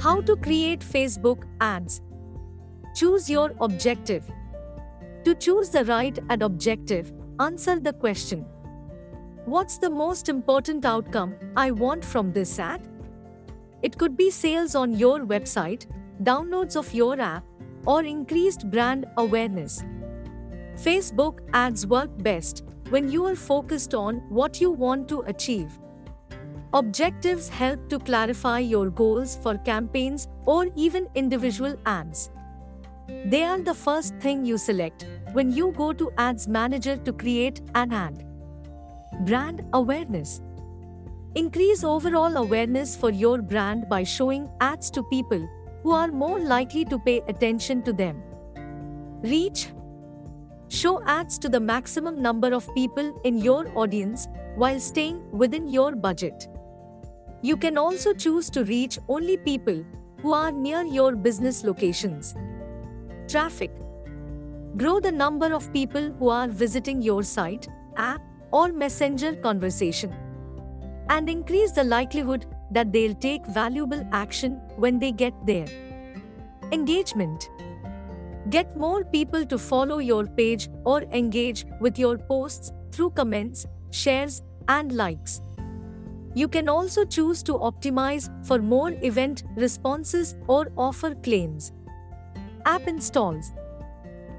How to create Facebook ads. Choose your objective. To choose the right ad objective, answer the question What's the most important outcome I want from this ad? It could be sales on your website, downloads of your app, or increased brand awareness. Facebook ads work best when you are focused on what you want to achieve. Objectives help to clarify your goals for campaigns or even individual ads. They are the first thing you select when you go to Ads Manager to create an ad. Brand awareness. Increase overall awareness for your brand by showing ads to people who are more likely to pay attention to them. Reach. Show ads to the maximum number of people in your audience while staying within your budget. You can also choose to reach only people who are near your business locations. Traffic Grow the number of people who are visiting your site, app, or messenger conversation. And increase the likelihood that they'll take valuable action when they get there. Engagement Get more people to follow your page or engage with your posts through comments, shares, and likes. You can also choose to optimize for more event responses or offer claims. App installs.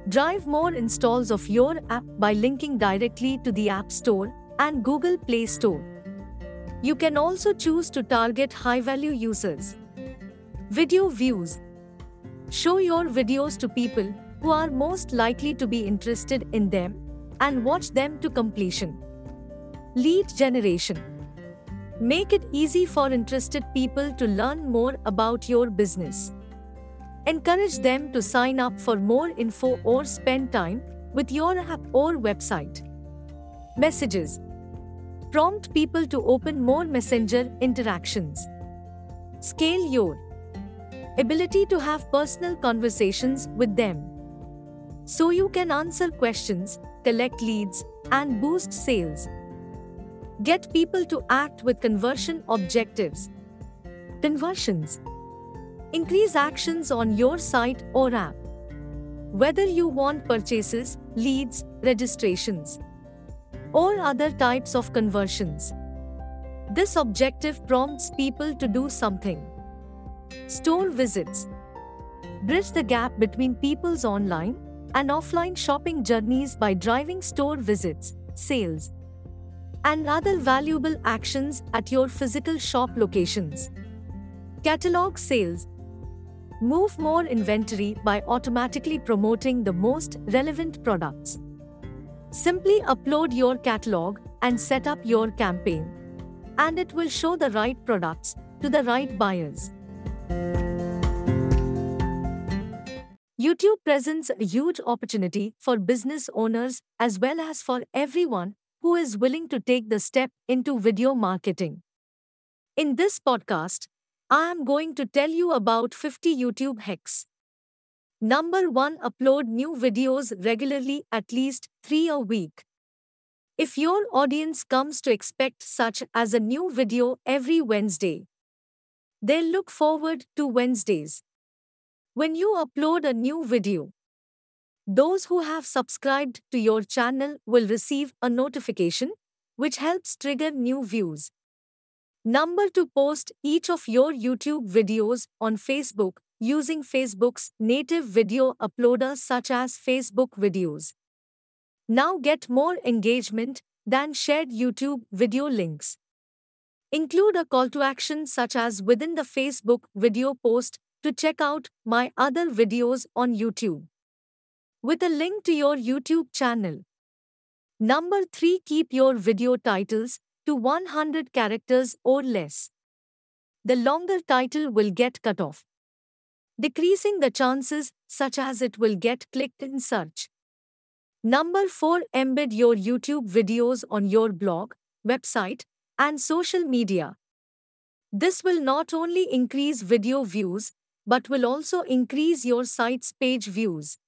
Drive more installs of your app by linking directly to the App Store and Google Play Store. You can also choose to target high value users. Video views. Show your videos to people who are most likely to be interested in them and watch them to completion. Lead generation. Make it easy for interested people to learn more about your business. Encourage them to sign up for more info or spend time with your app or website. Messages Prompt people to open more messenger interactions. Scale your ability to have personal conversations with them. So you can answer questions, collect leads, and boost sales. Get people to act with conversion objectives. Conversions Increase actions on your site or app. Whether you want purchases, leads, registrations, or other types of conversions. This objective prompts people to do something. Store visits. Bridge the gap between people's online and offline shopping journeys by driving store visits, sales, and other valuable actions at your physical shop locations. Catalog sales. Move more inventory by automatically promoting the most relevant products. Simply upload your catalog and set up your campaign. And it will show the right products to the right buyers. YouTube presents a huge opportunity for business owners as well as for everyone who is willing to take the step into video marketing. In this podcast, I am going to tell you about 50 YouTube hacks. Number 1 Upload new videos regularly at least 3 a week. If your audience comes to expect such as a new video every Wednesday, they'll look forward to Wednesdays. When you upload a new video, those who have subscribed to your channel will receive a notification, which helps trigger new views. Number to post each of your YouTube videos on Facebook using Facebook's native video uploader such as Facebook Videos. Now get more engagement than shared YouTube video links. Include a call to action such as within the Facebook video post to check out my other videos on YouTube. With a link to your YouTube channel. Number 3 Keep your video titles to 100 characters or less. The longer title will get cut off, decreasing the chances such as it will get clicked in search. Number 4 Embed your YouTube videos on your blog, website, and social media. This will not only increase video views but will also increase your site's page views.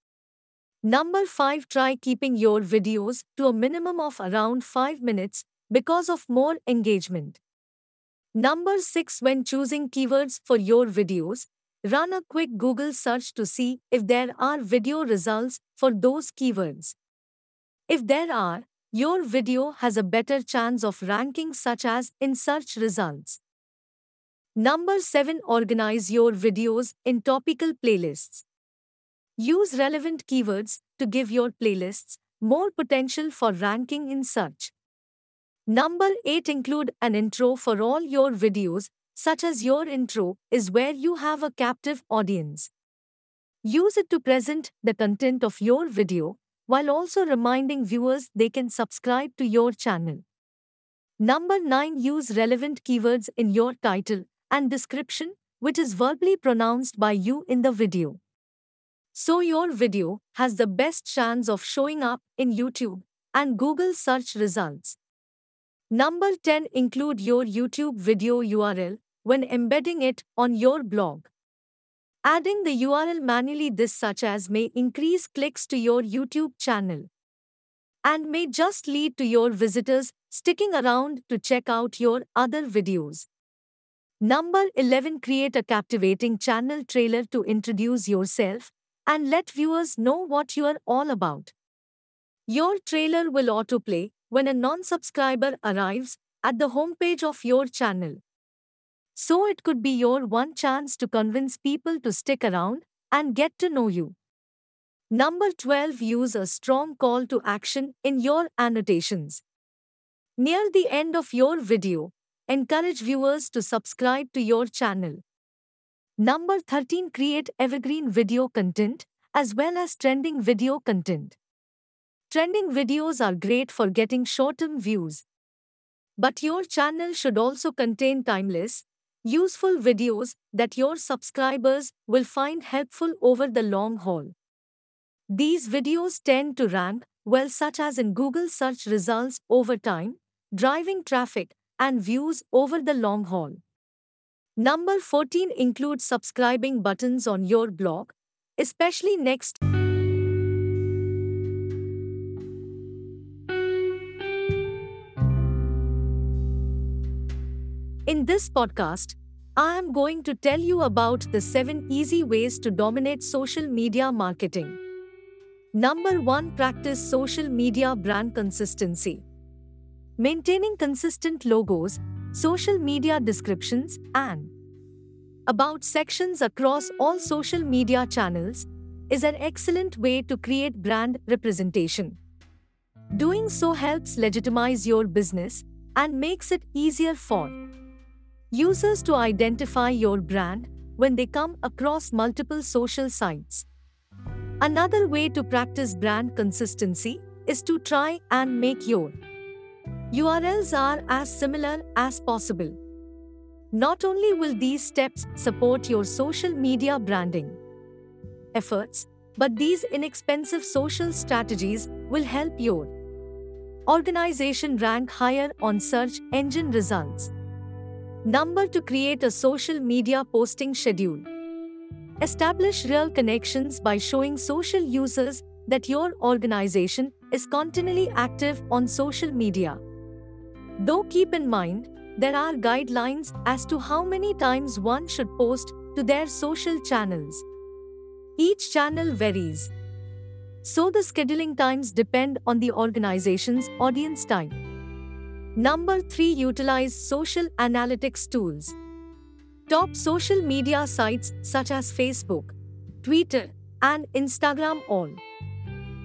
Number 5 Try keeping your videos to a minimum of around 5 minutes because of more engagement. Number 6 When choosing keywords for your videos, run a quick Google search to see if there are video results for those keywords. If there are, your video has a better chance of ranking such as in search results. Number 7 Organize your videos in topical playlists. Use relevant keywords to give your playlists more potential for ranking in search. Number 8 Include an intro for all your videos, such as your intro is where you have a captive audience. Use it to present the content of your video while also reminding viewers they can subscribe to your channel. Number 9 Use relevant keywords in your title and description, which is verbally pronounced by you in the video. So your video has the best chance of showing up in YouTube and Google search results. Number 10 Include your YouTube video URL when embedding it on your blog. Adding the URL manually this such as may increase clicks to your YouTube channel and may just lead to your visitors sticking around to check out your other videos. Number 11 Create a captivating channel trailer to introduce yourself and let viewers know what you are all about. Your trailer will autoplay when a non subscriber arrives at the homepage of your channel. So it could be your one chance to convince people to stick around and get to know you. Number 12 Use a strong call to action in your annotations. Near the end of your video, encourage viewers to subscribe to your channel. Number 13 Create evergreen video content as well as trending video content. Trending videos are great for getting short-term views. But your channel should also contain timeless, useful videos that your subscribers will find helpful over the long haul. These videos tend to rank well such as in Google search results over time, driving traffic and views over the long haul. Number 14 includes subscribing buttons on your blog, especially next. In this podcast, I am going to tell you about the 7 easy ways to dominate social media marketing. Number 1 Practice social media brand consistency. Maintaining consistent logos, social media descriptions, and about sections across all social media channels is an excellent way to create brand representation. Doing so helps legitimize your business and makes it easier for users to identify your brand when they come across multiple social sites. Another way to practice brand consistency is to try and make your URLs are as similar as possible. Not only will these steps support your social media branding efforts, but these inexpensive social strategies will help your organization rank higher on search engine results. Number to create a social media posting schedule. Establish real connections by showing social users that your organization is continually active on social media. Though keep in mind, there are guidelines as to how many times one should post to their social channels. Each channel varies. So the scheduling times depend on the organization's audience type. Number 3 Utilize social analytics tools. Top social media sites such as Facebook, Twitter, and Instagram all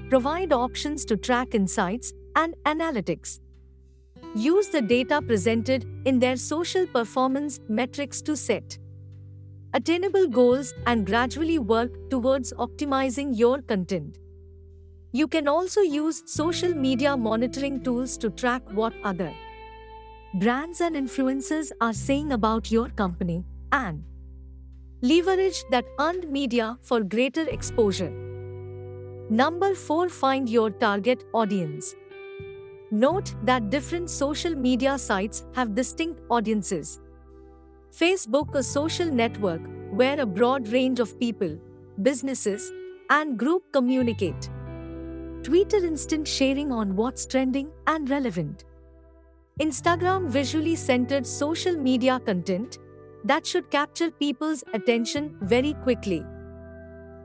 provide options to track insights and analytics use the data presented in their social performance metrics to set attainable goals and gradually work towards optimizing your content. You can also use social media monitoring tools to track what other brands and influencers are saying about your company and leverage that earned media for greater exposure. Number 4 Find your target audience. Note that different social media sites have distinct audiences. Facebook, a social network where a broad range of people, businesses, and group communicate. Twitter instant sharing on what's trending and relevant. Instagram visually centered social media content that should capture people's attention very quickly.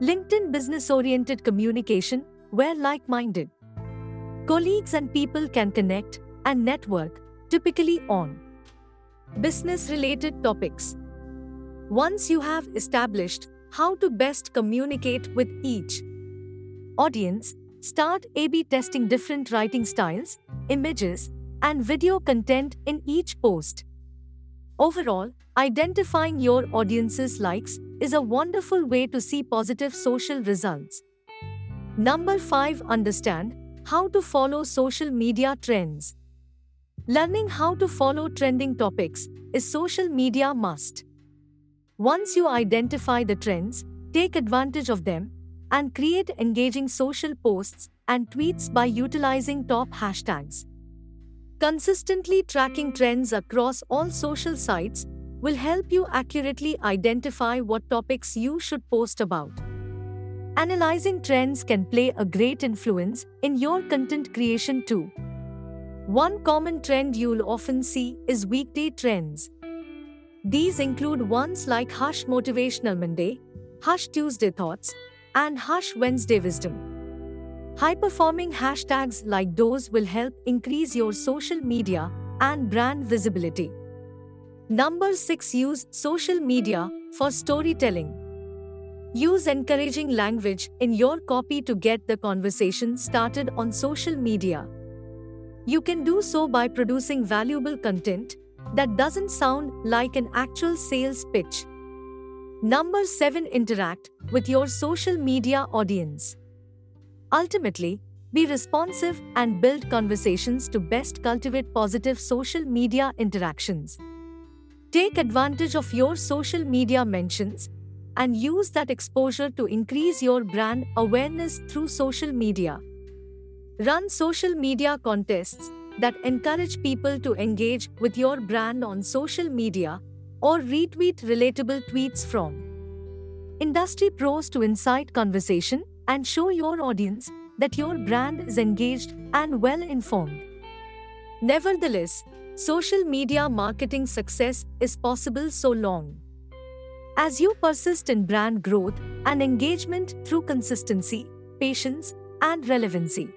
LinkedIn business oriented communication, where like minded colleagues and people can connect and network, typically on business related topics. Once you have established how to best communicate with each audience, start A B testing different writing styles, images, and video content in each post. Overall, identifying your audience's likes is a wonderful way to see positive social results. Number 5 Understand how to follow social media trends. Learning how to follow trending topics is social media must. Once you identify the trends, take advantage of them and create engaging social posts and tweets by utilizing top hashtags. Consistently tracking trends across all social sites will help you accurately identify what topics you should post about. Analyzing trends can play a great influence in your content creation too. One common trend you'll often see is weekday trends. These include ones like Hash Motivational Monday, Hash Tuesday Thoughts, and Hash Wednesday Wisdom. High performing hashtags like those will help increase your social media and brand visibility. Number 6 Use social media for storytelling. Use encouraging language in your copy to get the conversation started on social media. You can do so by producing valuable content that doesn't sound like an actual sales pitch. Number 7 Interact with your social media audience. Ultimately, be responsive and build conversations to best cultivate positive social media interactions. Take advantage of your social media mentions and use that exposure to increase your brand awareness through social media. Run social media contests that encourage people to engage with your brand on social media or retweet relatable tweets from industry pros to incite conversation and show your audience that your brand is engaged and well informed. Nevertheless, social media marketing success is possible so long as you persist in brand growth and engagement through consistency, patience, and relevancy.